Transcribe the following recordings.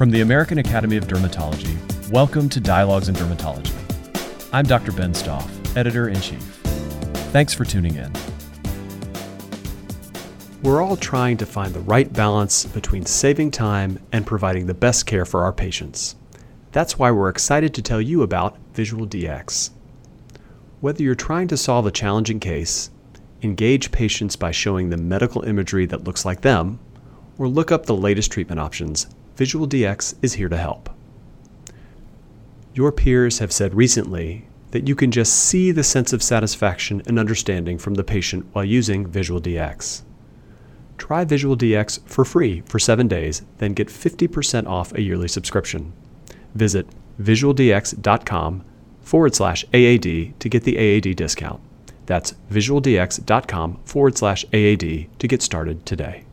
From the American Academy of Dermatology, welcome to Dialogues in Dermatology. I'm Dr. Ben Stoff, Editor in Chief. Thanks for tuning in. We're all trying to find the right balance between saving time and providing the best care for our patients. That's why we're excited to tell you about Visual DX. Whether you're trying to solve a challenging case, engage patients by showing them medical imagery that looks like them, or look up the latest treatment options, Visual DX is here to help. Your peers have said recently that you can just see the sense of satisfaction and understanding from the patient while using Visual DX. Try Visual DX for free for seven days, then get 50% off a yearly subscription. Visit visualdx.com forward slash AAD to get the AAD discount. That's visualdx.com forward slash AAD to get started today.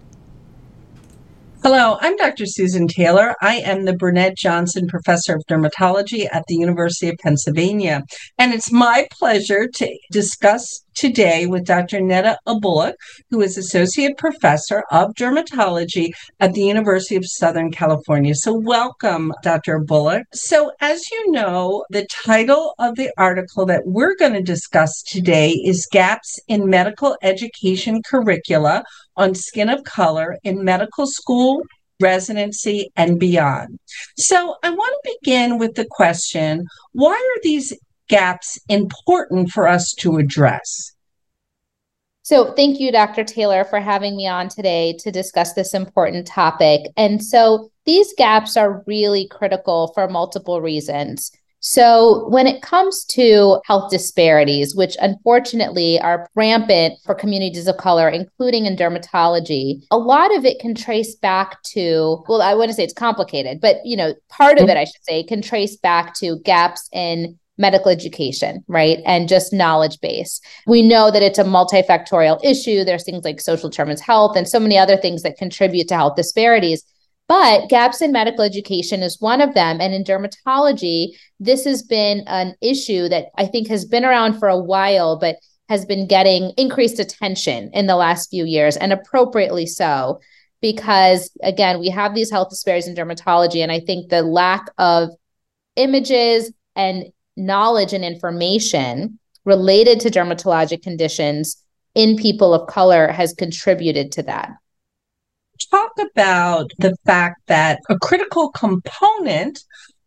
Hello, I'm Dr. Susan Taylor. I am the Bernett Johnson Professor of Dermatology at the University of Pennsylvania. And it's my pleasure to discuss today with Dr. Nada Elbuluk, who is Associate Professor of Dermatology at the University of Southern California. So, welcome, Dr. Elbuluk. So, as you know, the title of the article that we're going to discuss today is Gaps in Medical Education Curricula on Skin of Color in Medical School, residency, and beyond. So, I want to begin with the question why are these gaps important for us to address? So, thank you, Dr. Taylor, for having me on today to discuss this important topic. And so, these gaps are really critical for multiple reasons. So, when it comes to health disparities, which unfortunately are rampant for communities of color, including in dermatology, a lot of it can trace back to, well, I want to say it's complicated, but you know, part of it, I should say, can trace back to gaps in medical education, right? And just knowledge base. We know that it's a multifactorial issue. There's things like social determinants health and so many other things that contribute to health disparities. But gaps in medical education is one of them. And in dermatology, this has been an issue that I think has been around for a while, but has been getting increased attention in the last few years, and appropriately so. Because again, we have these health disparities in dermatology. And I think the lack of images and knowledge and information related to dermatologic conditions in people of color has contributed to that. Talk about the fact that a critical component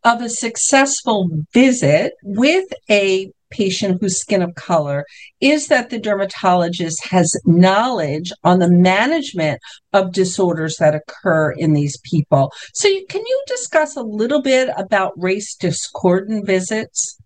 of a successful visit with a patient who's skin of color is that the dermatologist has knowledge on the management of disorders that occur in these people. So, you, can you discuss a little bit about race discordant visits?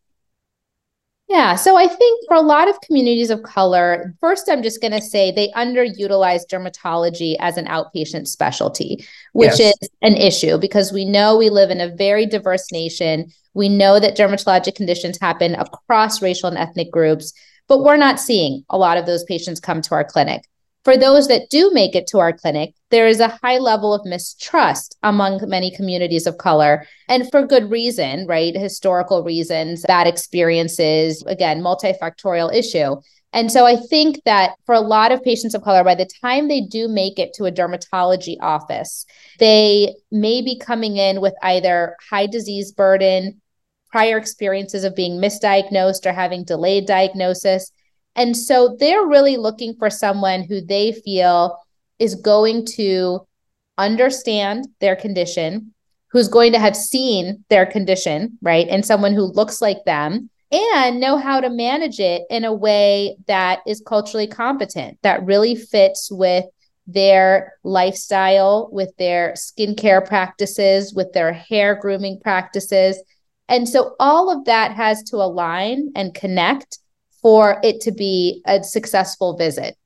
Yeah. So I think for a lot of communities of color, first, I'm just going to say they underutilize dermatology as an outpatient specialty, which yes. is an issue because we know we live in a very diverse nation. We know that dermatologic conditions happen across racial and ethnic groups, but we're not seeing a lot of those patients come to our clinic. For those that do make it to our clinic, there is a high level of mistrust among many communities of color, and for good reason, right? Historical reasons, bad experiences, again, multifactorial issue. And so I think that for a lot of patients of color, by the time they do make it to a dermatology office, they may be coming in with either high disease burden, prior experiences of being misdiagnosed or having delayed diagnosis. And so they're really looking for someone who they feel is going to understand their condition, who's going to have seen their condition, right? And someone who looks like them and know how to manage it in a way that is culturally competent, that really fits with their lifestyle, with their skincare practices, with their hair grooming practices. And so all of that has to align and connect for it to be a successful visit.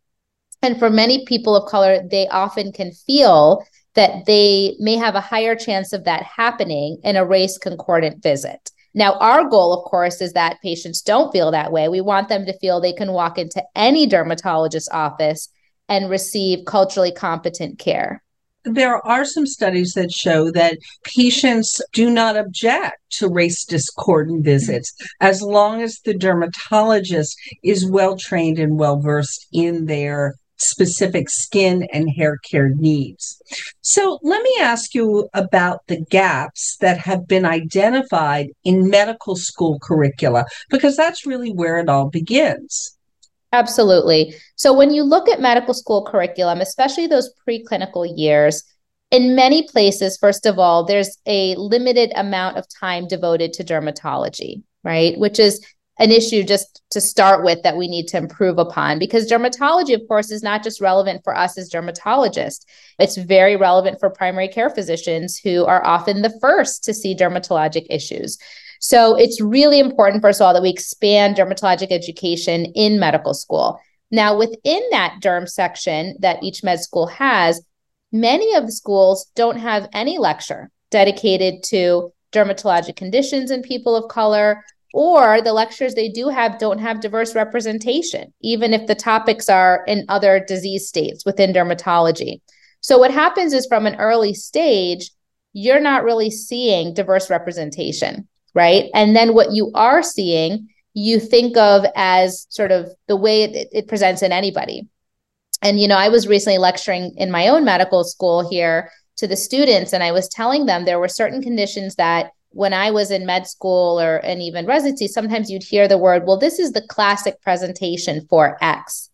And for many people of color, they often can feel that they may have a higher chance of that happening in a race concordant visit. Now, our goal, of course, is that patients don't feel that way. We want them to feel they can walk into any dermatologist's office and receive culturally competent care there are some studies that show that patients do not object to race discordant mm-hmm. visits as long as the dermatologist is well trained and well versed in their specific skin and hair care needs. So let me ask you about the gaps that have been identified in medical school curricula, because that's really where it all begins. Absolutely. So when you look at medical school curriculum, especially those preclinical years, in many places, first of all, there's a limited amount of time devoted to dermatology, right? Which is an issue just to start with that we need to improve upon because dermatology of course is not just relevant for us as dermatologists it's very relevant for primary care physicians who are often the first to see dermatologic issues so it's really important first of all that we expand dermatologic education in medical school now within that derm section that each med school has many of the schools don't have any lecture dedicated to dermatologic conditions in people of color or the lectures they do have don't have diverse representation, even if the topics are in other disease states within dermatology. So, what happens is from an early stage, you're not really seeing diverse representation, right? And then what you are seeing, you think of as sort of the way it, it presents in anybody. And, you know, I was recently lecturing in my own medical school here to the students, and I was telling them there were certain conditions that when I was in med school or and even residency, sometimes you'd hear the word, well, this is the classic presentation for X.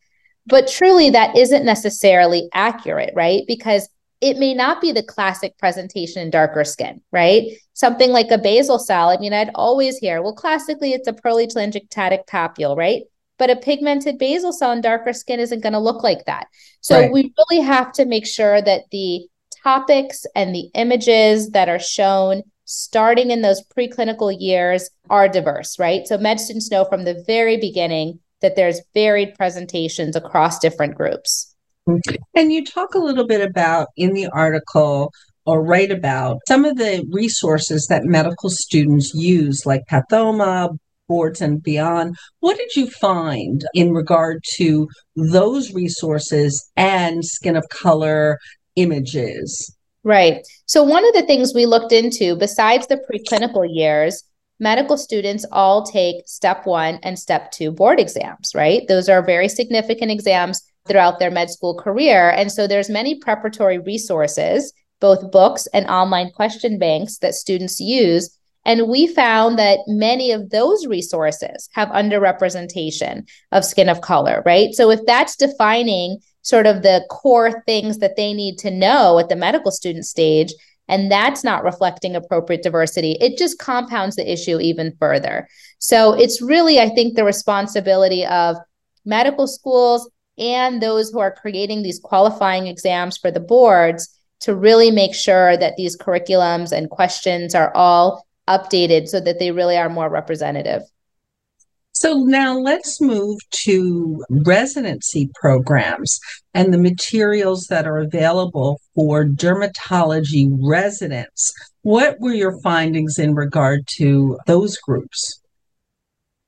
But truly, that isn't necessarily accurate, right? Because it may not be the classic presentation in darker skin, right? Something like a basal cell. I mean, I'd always hear, well, classically, it's a pearly telangiectatic papule, right? But a pigmented basal cell in darker skin isn't going to look like that. So right. we really have to make sure that the topics and the images that are shown starting in those preclinical years are diverse, right? So med students know from the very beginning that there's varied presentations across different groups. And you talk a little bit about in the article or write about some of the resources that medical students use, like Pathoma, boards and beyond. What did you find in regard to those resources and skin of color images? Right. So, one of the things we looked into, besides the preclinical years, medical students all take step one and step two board exams, right? Those are very significant exams throughout their med school career. And so, there's many preparatory resources, both books and online question banks that students use. And we found that many of those resources have underrepresentation of skin of color, right? So, if that's defining sort of the core things that they need to know at the medical student stage and that's not reflecting appropriate diversity it just compounds the issue even further so it's really i think the responsibility of medical schools and those who are creating these qualifying exams for the boards to really make sure that these curriculums and questions are all updated so that they really are more representative so now let's move to residency programs and the materials that are available for dermatology residents. What were your findings in regard to those groups?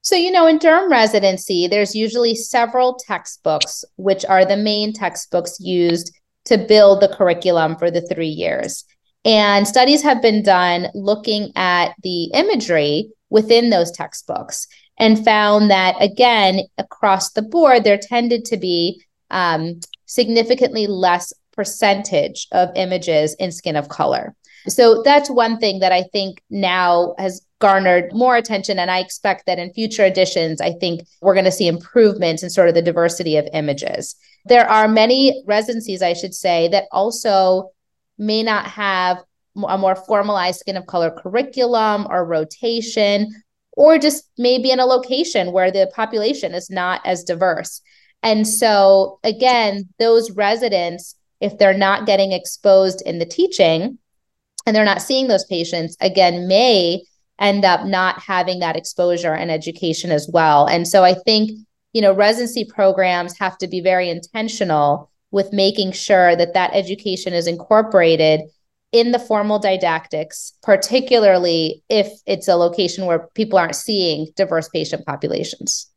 So, you know, in derm residency, there's usually several textbooks, which are the main textbooks used to build the curriculum for the three years. And studies have been done looking at the imagery within those textbooks and found that again across the board there tended to be um, significantly less percentage of images in skin of color so that's one thing that i think now has garnered more attention and i expect that in future editions i think we're going to see improvements in sort of the diversity of images there are many residencies i should say that also may not have a more formalized skin of color curriculum or rotation or just maybe in a location where the population is not as diverse. And so, again, those residents, if they're not getting exposed in the teaching and they're not seeing those patients, again, may end up not having that exposure and education as well. And so, I think, you know, residency programs have to be very intentional with making sure that that education is incorporated in the formal didactics, particularly if it's a location where people aren't seeing diverse patient populations?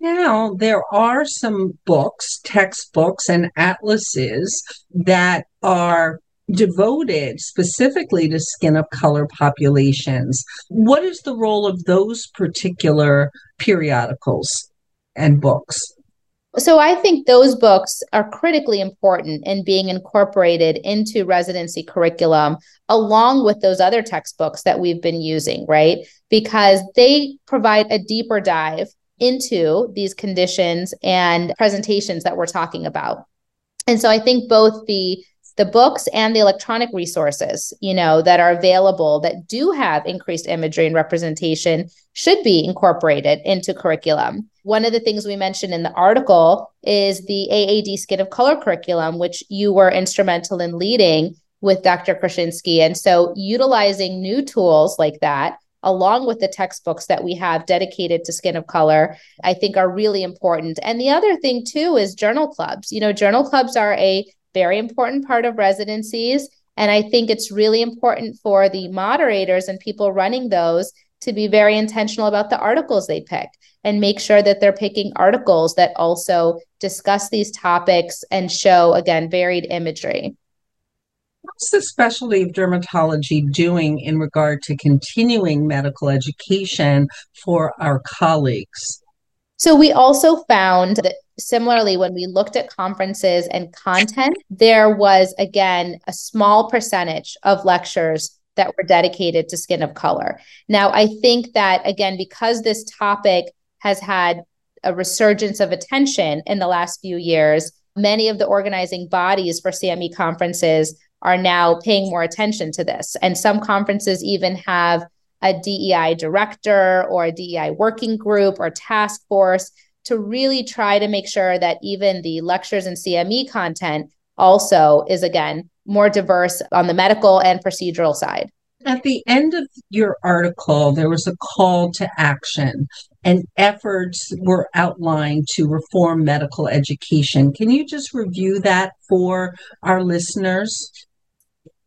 Now, there are some books, textbooks, and atlases that are devoted specifically to skin of color populations. What is the role of those particular periodicals and books? So I think those books are critically important in being incorporated into residency curriculum along with those other textbooks that we've been using, right? Because they provide a deeper dive into these conditions and presentations that we're talking about. And so I think both the the books and the electronic resources, you know, that are available that do have increased imagery and representation should be incorporated into curriculum. One of the things we mentioned in the article is the AAD Skin of Color curriculum, which you were instrumental in leading with Dr. Krasinski. And so utilizing new tools like that along with the textbooks that we have dedicated to skin of color, I think are really important. And the other thing too is journal clubs. You know, journal clubs are a very important part of residencies. And I think it's really important for the moderators and people running those to be very intentional about the articles they pick and make sure that they're picking articles that also discuss these topics and show, again, varied imagery. What's the specialty of dermatology doing in regard to continuing medical education for our colleagues? So, we also found that similarly, when we looked at conferences and content, there was again a small percentage of lectures that were dedicated to skin of color. Now, I think that again, because this topic has had a resurgence of attention in the last few years, many of the organizing bodies for CME conferences are now paying more attention to this. And some conferences even have a DEI director or a DEI working group or task force to really try to make sure that even the lectures and CME content also is again more diverse on the medical and procedural side. At the end of your article, there was a call to action and efforts were outlined to reform medical education. Can you just review that for our listeners?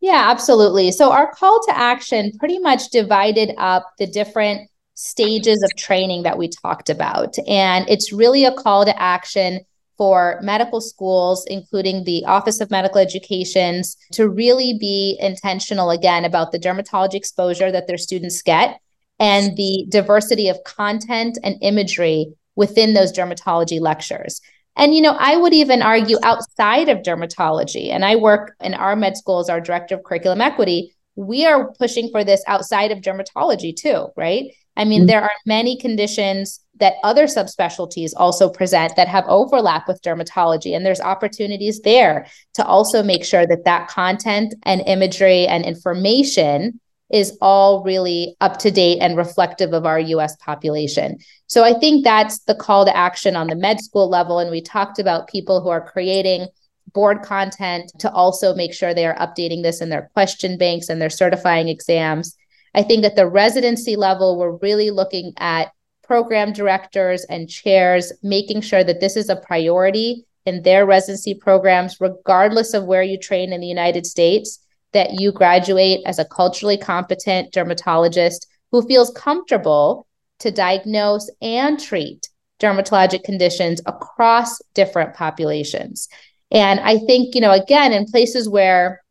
Yeah, absolutely. So, our call to action pretty much divided up the different stages of training that we talked about. And it's really a call to action for medical schools, including the Office of Medical Educations, to really be intentional again about the dermatology exposure that their students get and the diversity of content and imagery within those dermatology lectures. And, you know, I would even argue outside of dermatology, and I work in our med school as our director of curriculum equity, we are pushing for this outside of dermatology too, right? I mean, mm-hmm. there are many conditions that other subspecialties also present that have overlap with dermatology, and there's opportunities there to also make sure that that content and imagery and information is all really up to date and reflective of our US population. So I think that's the call to action on the med school level. And we talked about people who are creating board content to also make sure they are updating this in their question banks and their certifying exams. I think at the residency level, we're really looking at program directors and chairs, making sure that this is a priority in their residency programs, regardless of where you train in the United States, that you graduate as a culturally competent dermatologist who feels comfortable to diagnose and treat dermatologic conditions across different populations. And I think, you know, again, in places where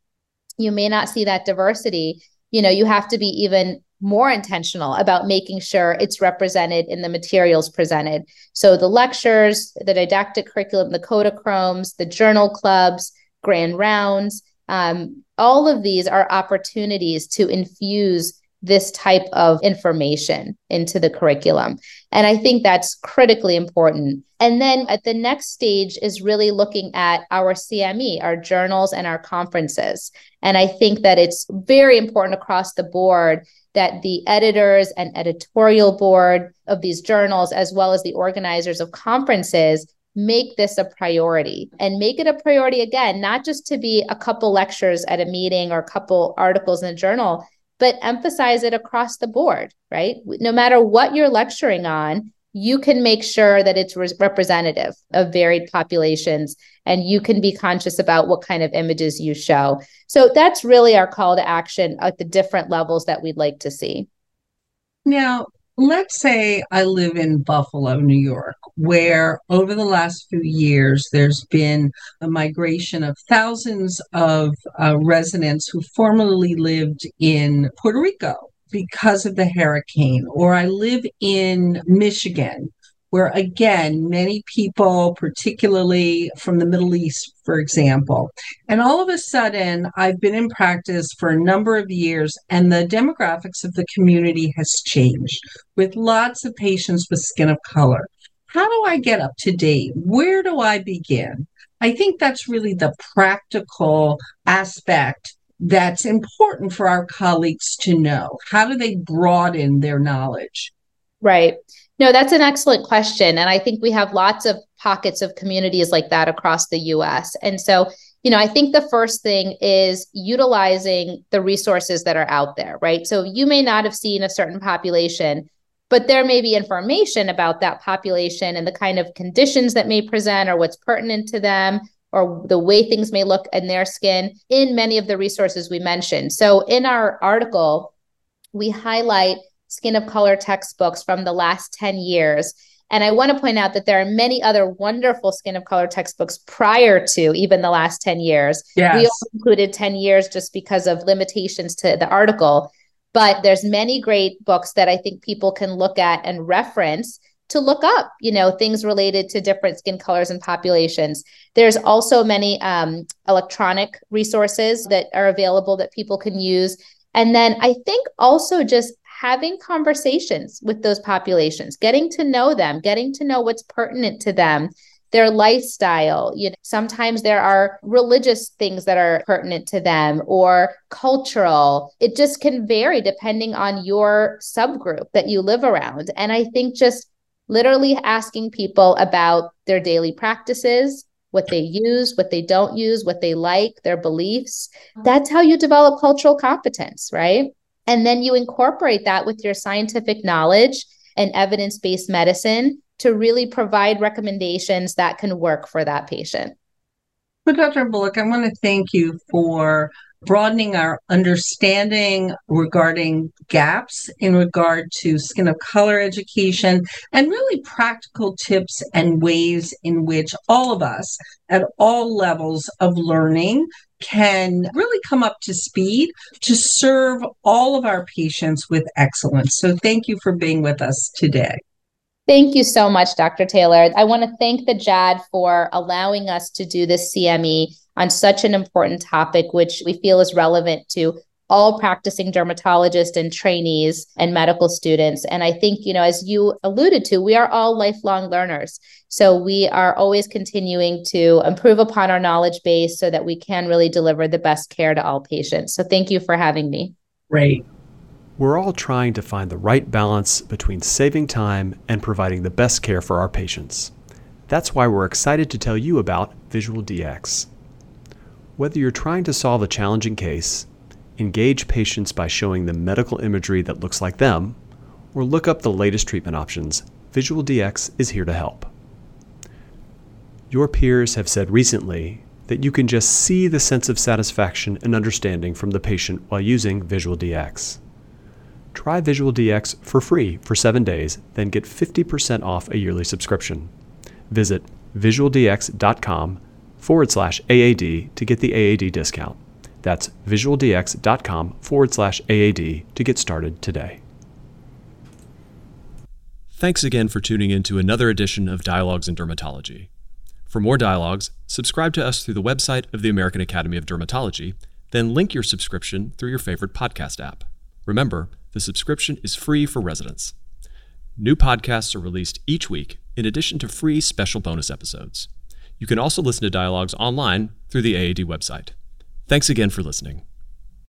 you may not see that diversity, you know you have to be even more intentional about making sure it's represented in the materials presented so the lectures the didactic curriculum the kodachromes the journal clubs grand rounds um, all of these are opportunities to infuse this type of information into the curriculum. And I think that's critically important. And then at the next stage is really looking at our CME, our journals, and our conferences. And I think that it's very important across the board that the editors and editorial board of these journals, as well as the organizers of conferences, make this a priority and make it a priority again, not just to be a couple lectures at a meeting or a couple articles in a journal, but emphasize it across the board, right? No matter what you're lecturing on, you can make sure that it's re- representative of varied populations and you can be conscious about what kind of images you show. So that's really our call to action at the different levels that we'd like to see. Now, let's say I live in Buffalo, New York, where over the last few years there's been a migration of thousands of uh, residents who formerly lived in Puerto Rico because of the hurricane, or I live in Michigan where again, many people, particularly from the Middle East, for example, and all of a sudden I've been in practice for a number of years and the demographics of the community has changed with lots of patients with skin of color. How do I get up to date? Where do I begin? I think that's really the practical aspect that's important for our colleagues to know? How do they broaden their knowledge? Right. No, that's an excellent question. And I think we have lots of pockets of communities like that across the US. And so, you know, I think the first thing is utilizing the resources that are out there, right? So you may not have seen a certain population, but there may be information about that population and the kind of conditions that may present or what's pertinent to them or the way things may look in their skin in many of the resources we mentioned. So in our article, we highlight skin of color textbooks from the last 10 years. And I want to point out that there are many other wonderful skin of color textbooks prior to even the last 10 years. Yes. We also included 10 years just because of limitations to the article. But there's many great books that I think people can look at and reference to look up, you know, things related to different skin colors and populations. There's also many um, electronic resources that are available that people can use. And then I think also just having conversations with those populations, getting to know them, getting to know what's pertinent to them, their lifestyle. You know, sometimes there are religious things that are pertinent to them or cultural. It just can vary depending on your subgroup that you live around. And I think just literally asking people about their daily practices, what they use, what they don't use, what they like, their beliefs. Mm-hmm. That's how you develop cultural competence, right? And then you incorporate that with your scientific knowledge and evidence based medicine to really provide recommendations that can work for that patient. But Dr. Elbuluk, I want to thank you for broadening our understanding regarding gaps in regard to skin of color education and really practical tips and ways in which all of us at all levels of learning can really come up to speed to serve all of our patients with excellence. So thank you for being with us today. Thank you so much, Dr. Taylor. I want to thank the JAAD for allowing us to do this CME on such an important topic, which we feel is relevant to all practicing dermatologists and trainees and medical students. And I think, you know, as you alluded to, we are all lifelong learners. So we are always continuing to improve upon our knowledge base so that we can really deliver the best care to all patients. So thank you for having me. Great. We're all trying to find the right balance between saving time and providing the best care for our patients. That's why we're excited to tell you about Visual DX. Whether you're trying to solve a challenging case, engage patients by showing them medical imagery that looks like them, or look up the latest treatment options, Visual DX is here to help. Your peers have said recently that you can just see the sense of satisfaction and understanding from the patient while using Visual DX. Try Visual DX for free for seven days, then get 50% off a yearly subscription. Visit visualdx.com forward slash AAD to get the AAD discount. That's visualdx.com forward slash AAD to get started today. Thanks again for tuning in to another edition of Dialogues in Dermatology. For more dialogues, subscribe to us through the website of the American Academy of Dermatology, then link your subscription through your favorite podcast app. Remember, the subscription is free for residents. New podcasts are released each week in addition to free special bonus episodes. You can also listen to dialogues online through the AAD website. Thanks again for listening.